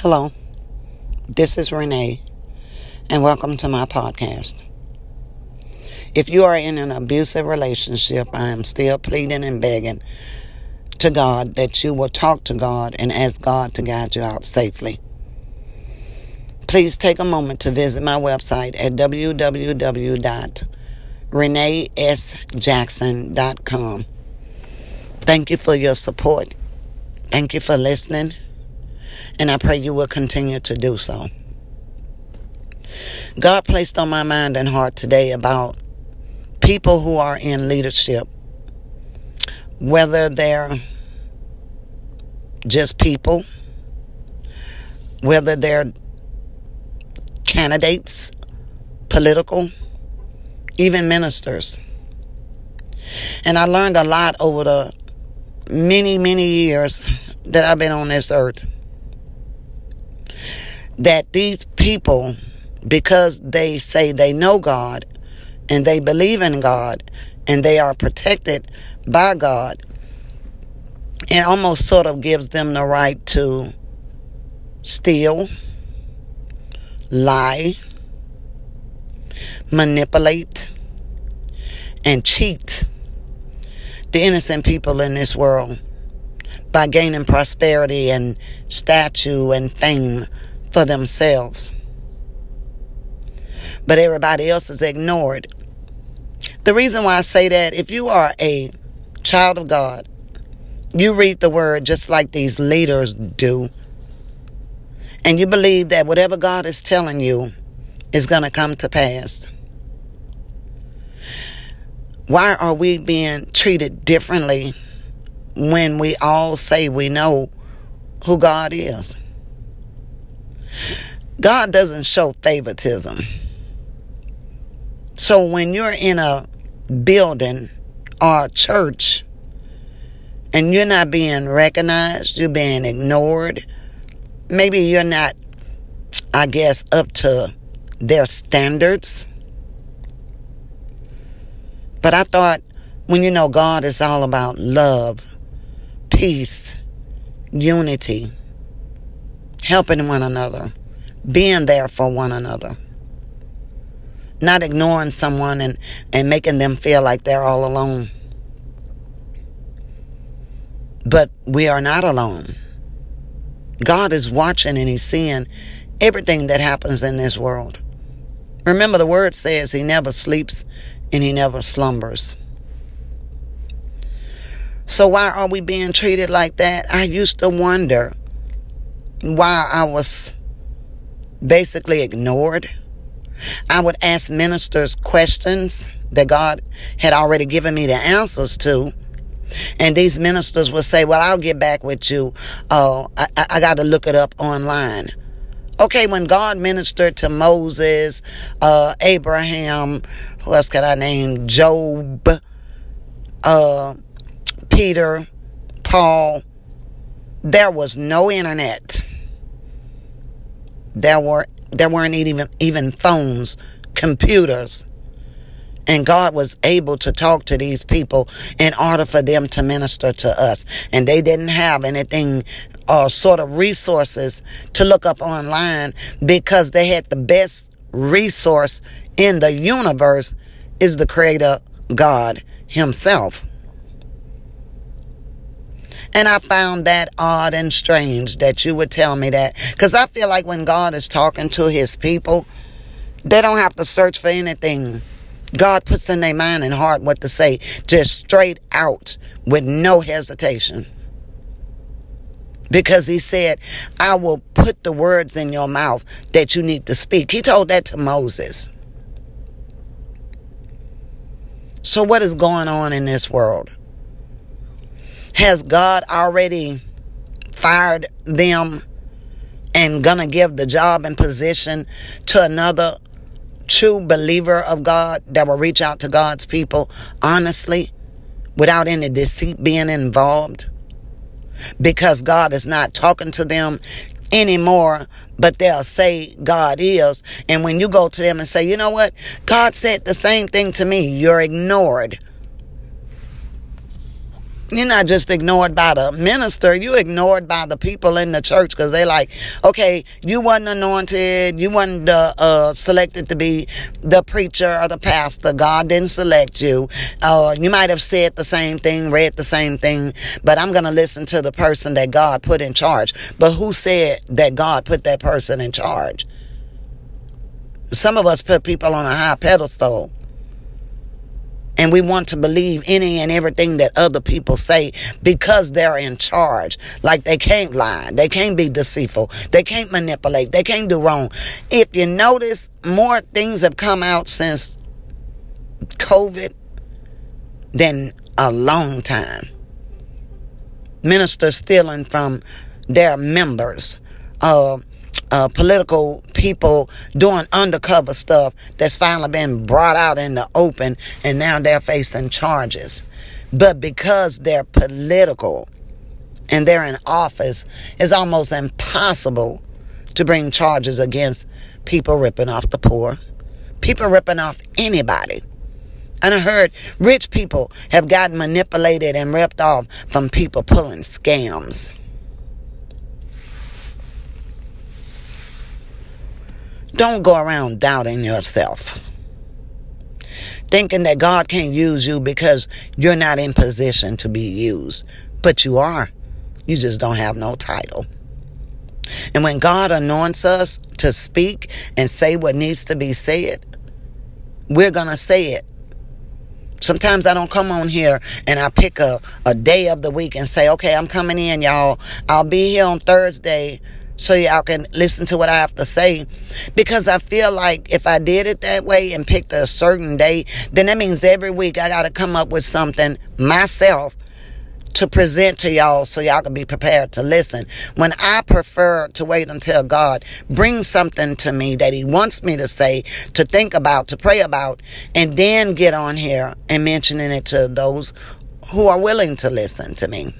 Hello, this is Renee, and welcome to my podcast. If you are in an abusive relationship, I am still pleading and begging to God that you will talk to God and ask God to guide you out safely. Please take a moment to visit my website at www.reneesjackson.com. Thank you for your support. Thank you for listening and I pray you will continue to do so. God placed on my mind and heart today about people who are in leadership, whether they're just people, whether they're candidates, political, even ministers. And I learned a lot over the many, many years that I've been on this earth that these people, because they say they know God and they believe in God and they are protected by God, it almost sort of gives them the right to steal, lie, manipulate, and cheat the innocent people in this world by gaining prosperity and stature and fame for themselves. But everybody else is ignored. The reason why I say that, if you are a child of God, you read the word just like these leaders do, and you believe that whatever God is telling you is going to come to pass. Why are we being treated differently when we all say we know who God is? God doesn't show favoritism. So when you're in a building or a church and you're not being recognized, you're being ignored, maybe you're not, I guess, up to their standards. But I thought when you know God is all about love, peace, unity, helping one another, being there for one another, not ignoring someone and, and making them feel like they're all alone. But we are not alone. God is watching and He's seeing everything that happens in this world. Remember, the word says He never sleeps and He never slumbers. So, why are we being treated like that? I used to wonder while I was basically ignored. I would ask ministers questions that God had already given me the answers to. And these ministers would say, Well, I'll get back with you. Uh, I, I got to look it up online. Okay, when God ministered to Moses, uh, Abraham, who else could I name? Job, uh, Peter, Paul, there was no internet. There were there weren't even even phones, computers. And God was able to talk to these people in order for them to minister to us. And they didn't have anything or uh, sort of resources to look up online because they had the best resource in the universe is the creator God himself. And I found that odd and strange that you would tell me that. Because I feel like when God is talking to his people, they don't have to search for anything. God puts in their mind and heart what to say, just straight out with no hesitation. Because he said, I will put the words in your mouth that you need to speak. He told that to Moses. So, what is going on in this world? Has God already fired them and gonna give the job and position to another true believer of God that will reach out to God's people honestly without any deceit being involved? Because God is not talking to them anymore, but they'll say God is. And when you go to them and say, you know what? God said the same thing to me, you're ignored. You're not just ignored by the minister, you're ignored by the people in the church because they're like, okay, you wasn't anointed, you wasn't uh, uh, selected to be the preacher or the pastor. God didn't select you. Uh, you might have said the same thing, read the same thing, but I'm going to listen to the person that God put in charge. But who said that God put that person in charge? Some of us put people on a high pedestal and we want to believe any and everything that other people say because they're in charge. Like they can't lie. They can't be deceitful. They can't manipulate. They can't do wrong. If you notice, more things have come out since COVID than a long time. Ministers stealing from their members. Uh, uh, political people doing undercover stuff that's finally been brought out in the open and now they're facing charges. But because they're political and they're in office, it's almost impossible to bring charges against people ripping off the poor, people ripping off anybody. And I heard rich people have gotten manipulated and ripped off from people pulling scams. Don't go around doubting yourself. Thinking that God can't use you because you're not in position to be used. But you are. You just don't have no title. And when God anoints us to speak and say what needs to be said, we're going to say it. Sometimes I don't come on here and I pick a, a day of the week and say, okay, I'm coming in, y'all. I'll be here on Thursday so y'all can listen to what I have to say. Because I feel like if I did it that way and picked a certain day, then that means every week I got to come up with something myself to present to y'all so y'all can be prepared to listen. When I prefer to wait until God brings something to me that He wants me to say, to think about, to pray about, and then get on here and mentioning it to those who are willing to listen to me.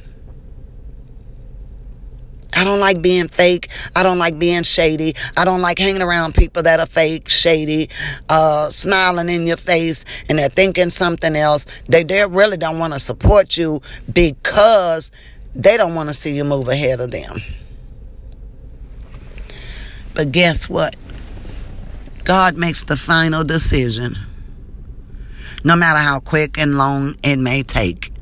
I don't like being fake. I don't like being shady. I don't like hanging around people that are fake, shady, uh, smiling in your face and they're thinking something else. They, they really don't want to support you because they don't want to see you move ahead of them. But guess what? God makes the final decision. No matter how quick and long it may take.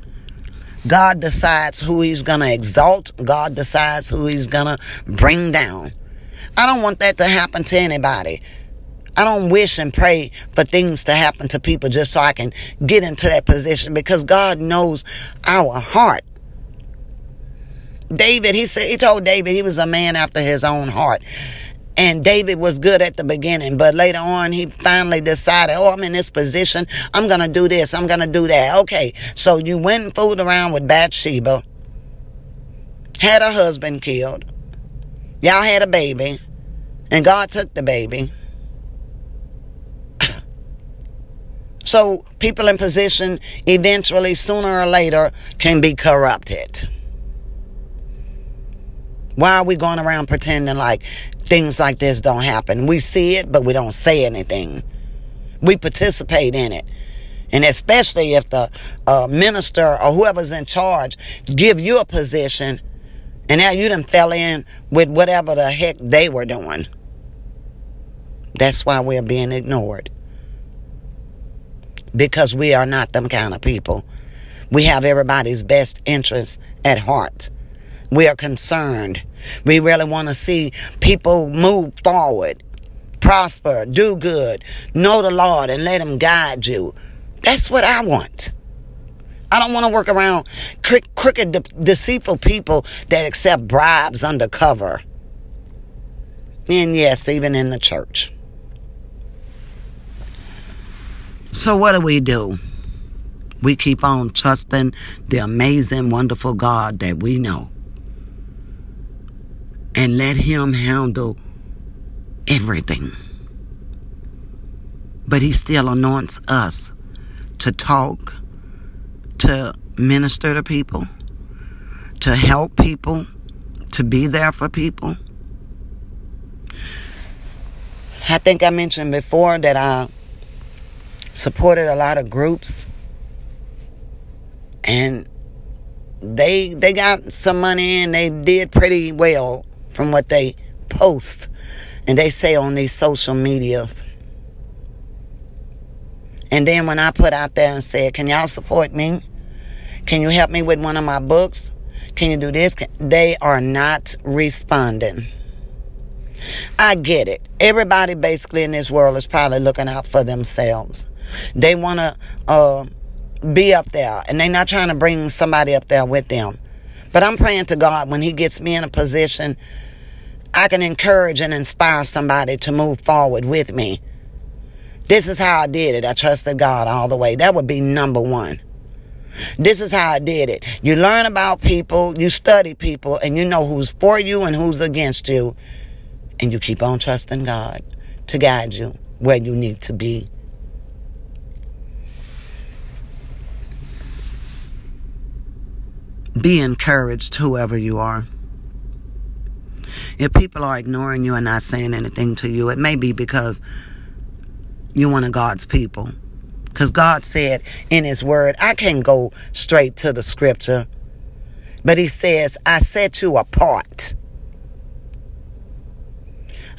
God decides who he's going to exalt. God decides who he's going to bring down. I don't want that to happen to anybody. I don't wish and pray for things to happen to people just so I can get into that position because God knows our heart. David, he said, he told David he was a man after his own heart. And David was good at the beginning, but later on he finally decided, oh, I'm in this position. I'm going to do this. I'm going to do that. Okay. So you went and fooled around with Bathsheba, had a husband killed. Y'all had a baby, and God took the baby. so people in position eventually, sooner or later, can be corrupted. Why are we going around pretending like things like this don't happen. We see it, but we don't say anything. We participate in it. And especially if the uh, minister or whoever's in charge give you a position and now you done fell in with whatever the heck they were doing. That's why we're being ignored. Because we are not them kind of people. We have everybody's best interests at heart. We are concerned. We really want to see people move forward, prosper, do good, know the Lord, and let Him guide you. That's what I want. I don't want to work around crooked, de- deceitful people that accept bribes undercover. And yes, even in the church. So, what do we do? We keep on trusting the amazing, wonderful God that we know and let Him handle everything. But He still anoints us to talk, to minister to people, to help people, to be there for people. I think I mentioned before that I supported a lot of groups and they they got some money and they did pretty well from what they post and they say on these social medias. And then when I put out there and said, Can y'all support me? Can you help me with one of my books? Can you do this? They are not responding. I get it. Everybody basically in this world is probably looking out for themselves. They want to uh, be up there and they're not trying to bring somebody up there with them. But I'm praying to God when He gets me in a position I can encourage and inspire somebody to move forward with me. This is how I did it. I trusted God all the way. That would be number one. This is how I did it. You learn about people, you study people, and you know who's for you and who's against you. And you keep on trusting God to guide you where you need to be. Be encouraged, whoever you are. If people are ignoring you and not saying anything to you, it may be because you're one of God's people. Because God said in His Word, I can't go straight to the scripture. But He says, I set you apart.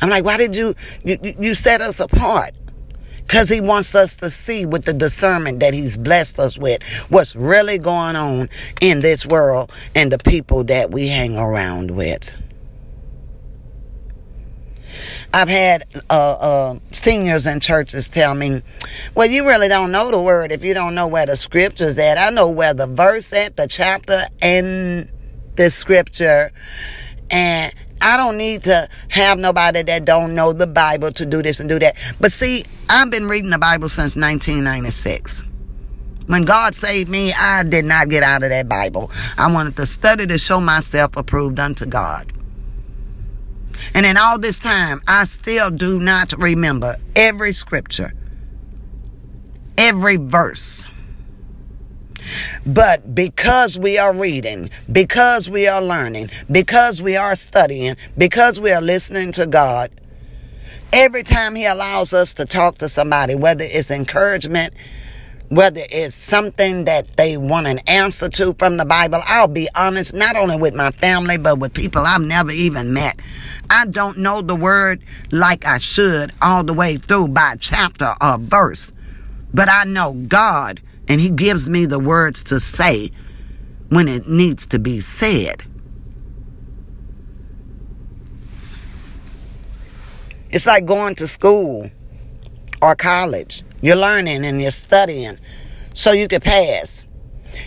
I'm like, why did you, you, you set us apart? Because He wants us to see with the discernment that He's blessed us with what's really going on in this world and the people that we hang around with. I've had uh, uh, seniors in churches tell me, well, you really don't know the word if you don't know where the scripture's at. I know where the verse at, the chapter, and the scripture. And I don't need to have nobody that don't know the Bible to do this and do that. But see, I've been reading the Bible since 1996. When God saved me, I did not get out of that Bible. I wanted to study to show myself approved unto God. And in all this time, I still do not remember every scripture, every verse. But because we are reading, because we are learning, because we are studying, because we are listening to God, every time He allows us to talk to somebody, whether it's encouragement, whether it's something that they want an answer to from the Bible, I'll be honest, not only with my family, but with people I've never even met. I don't know the word like I should all the way through by chapter or verse, but I know God, and He gives me the words to say when it needs to be said. It's like going to school or college. You're learning and you're studying so you can pass.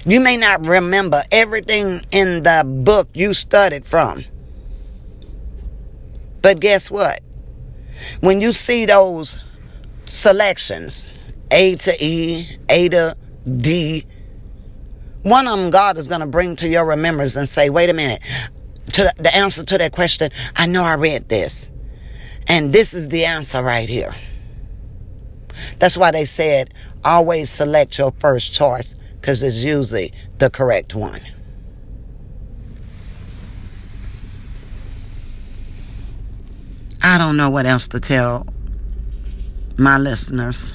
You may not remember everything in the book you studied from. But guess what? When you see those selections, A to E, A to D, one of them God is going to bring to your remembrance and say, wait a minute, to the answer to that question, I know I read this. And this is the answer right here. That's why they said always select your first choice because it's usually the correct one. I don't know what else to tell my listeners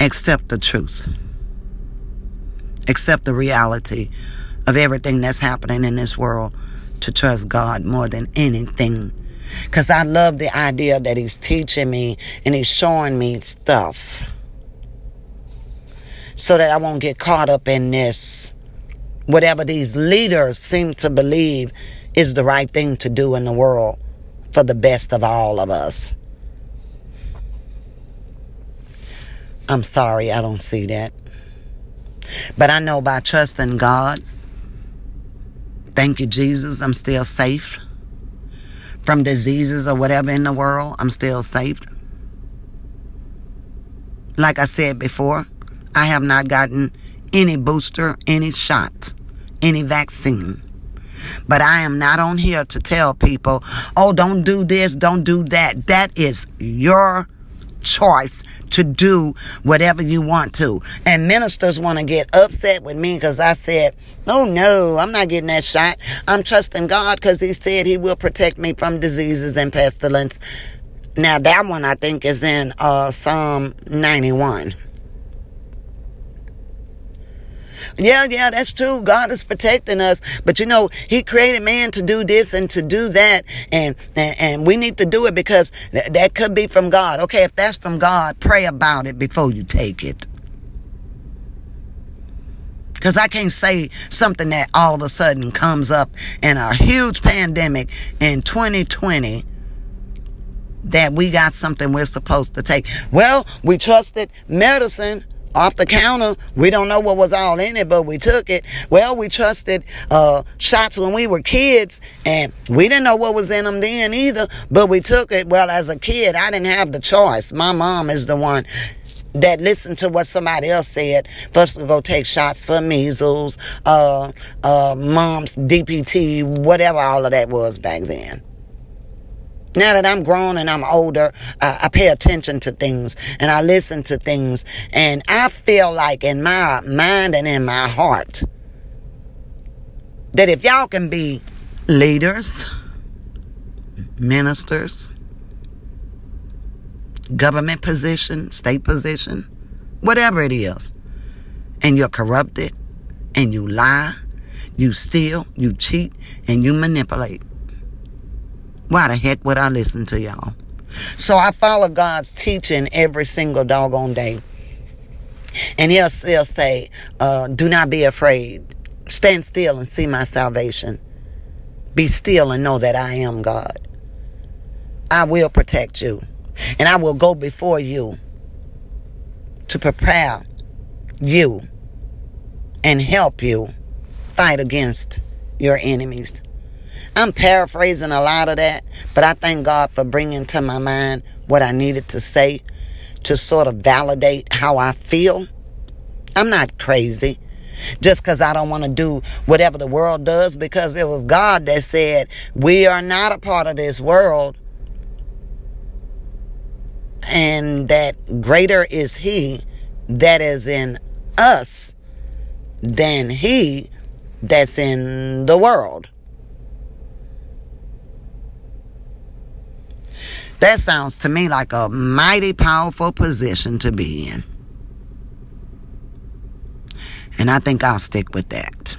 except the truth, accept the reality of everything that's happening in this world to trust God more than anything because I love the idea that he's teaching me and he's showing me stuff so that I won't get caught up in this. Whatever these leaders seem to believe is the right thing to do in the world for the best of all of us. I'm sorry, I don't see that. But I know by trusting God, thank you, Jesus, I'm still safe from diseases or whatever in the world, I'm still safe. Like I said before, I have not gotten any booster, any shot, any vaccine. But I am not on here to tell people, oh, don't do this, don't do that. That is your choice to do whatever you want to. And ministers want to get upset with me because I said, oh no, I'm not getting that shot. I'm trusting God because He said He will protect me from diseases and pestilence. Now that one I think is in uh, Psalm 91. Yeah, yeah, that's true. God is protecting us. But you know, He created man to do this and to do that. And, and, and we need to do it because th- that could be from God. Okay, if that's from God, pray about it before you take it. Because I can't say something that all of a sudden comes up in a huge pandemic in 2020 that we got something we're supposed to take. Well, we trusted medicine off the counter. We don't know what was all in it, but we took it. Well, we trusted uh, shots when we were kids, and we didn't know what was in them then either, but we took it. Well, as a kid, I didn't have the choice. My mom is the one that listened to what somebody else said first go take shots for measles, uh, uh, mumps, DPT, whatever all of that was back then. Now that I'm grown and I'm older, I, I pay attention to things and I listen to things and I feel like in my mind and in my heart that if y'all can be leaders, ministers, government position, state position, whatever it is, and you're corrupted and you lie, you steal, you cheat, and you manipulate. Why the heck would I listen to y'all? So I follow God's teaching every single doggone day. And he'll still say, uh, do not be afraid. Stand still and see my salvation. Be still and know that I am God. I will protect you. And I will go before you to prepare you and help you fight against your enemies. I'm paraphrasing a lot of that, but I thank God for bringing to my mind what I needed to say to sort of validate how I feel. I'm not crazy just because I don't want to do whatever the world does because it was God that said, We are not a part of this world and that greater is he that is in us than he that's in the world. That sounds to me like a mighty powerful position to be in. And I think I'll stick with that.